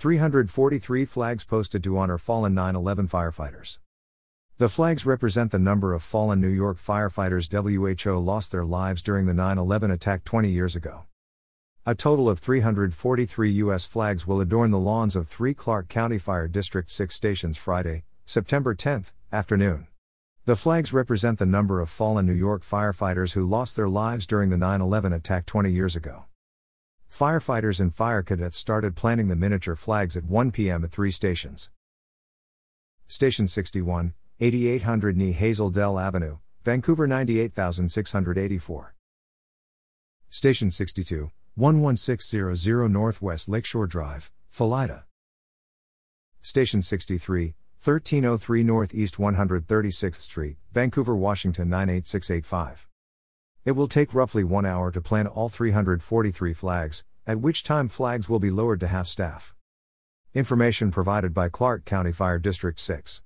343 flags posted to honor fallen 9 11 firefighters. The flags represent the number of fallen New York firefighters WHO lost their lives during the 9 11 attack 20 years ago. A total of 343 U.S. flags will adorn the lawns of three Clark County Fire District 6 stations Friday, September 10, afternoon. The flags represent the number of fallen New York firefighters who lost their lives during the 9 11 attack 20 years ago. Firefighters and fire cadets started planting the miniature flags at 1 p.m. at three stations. Station 61, 8800 Knee Hazel Dell Avenue, Vancouver 98684. Station 62, 11600 Northwest Lakeshore Drive, Felida. Station 63, 1303 Northeast 136th Street, Vancouver, Washington 98685. It will take roughly one hour to plant all 343 flags, at which time flags will be lowered to half staff. Information provided by Clark County Fire District 6.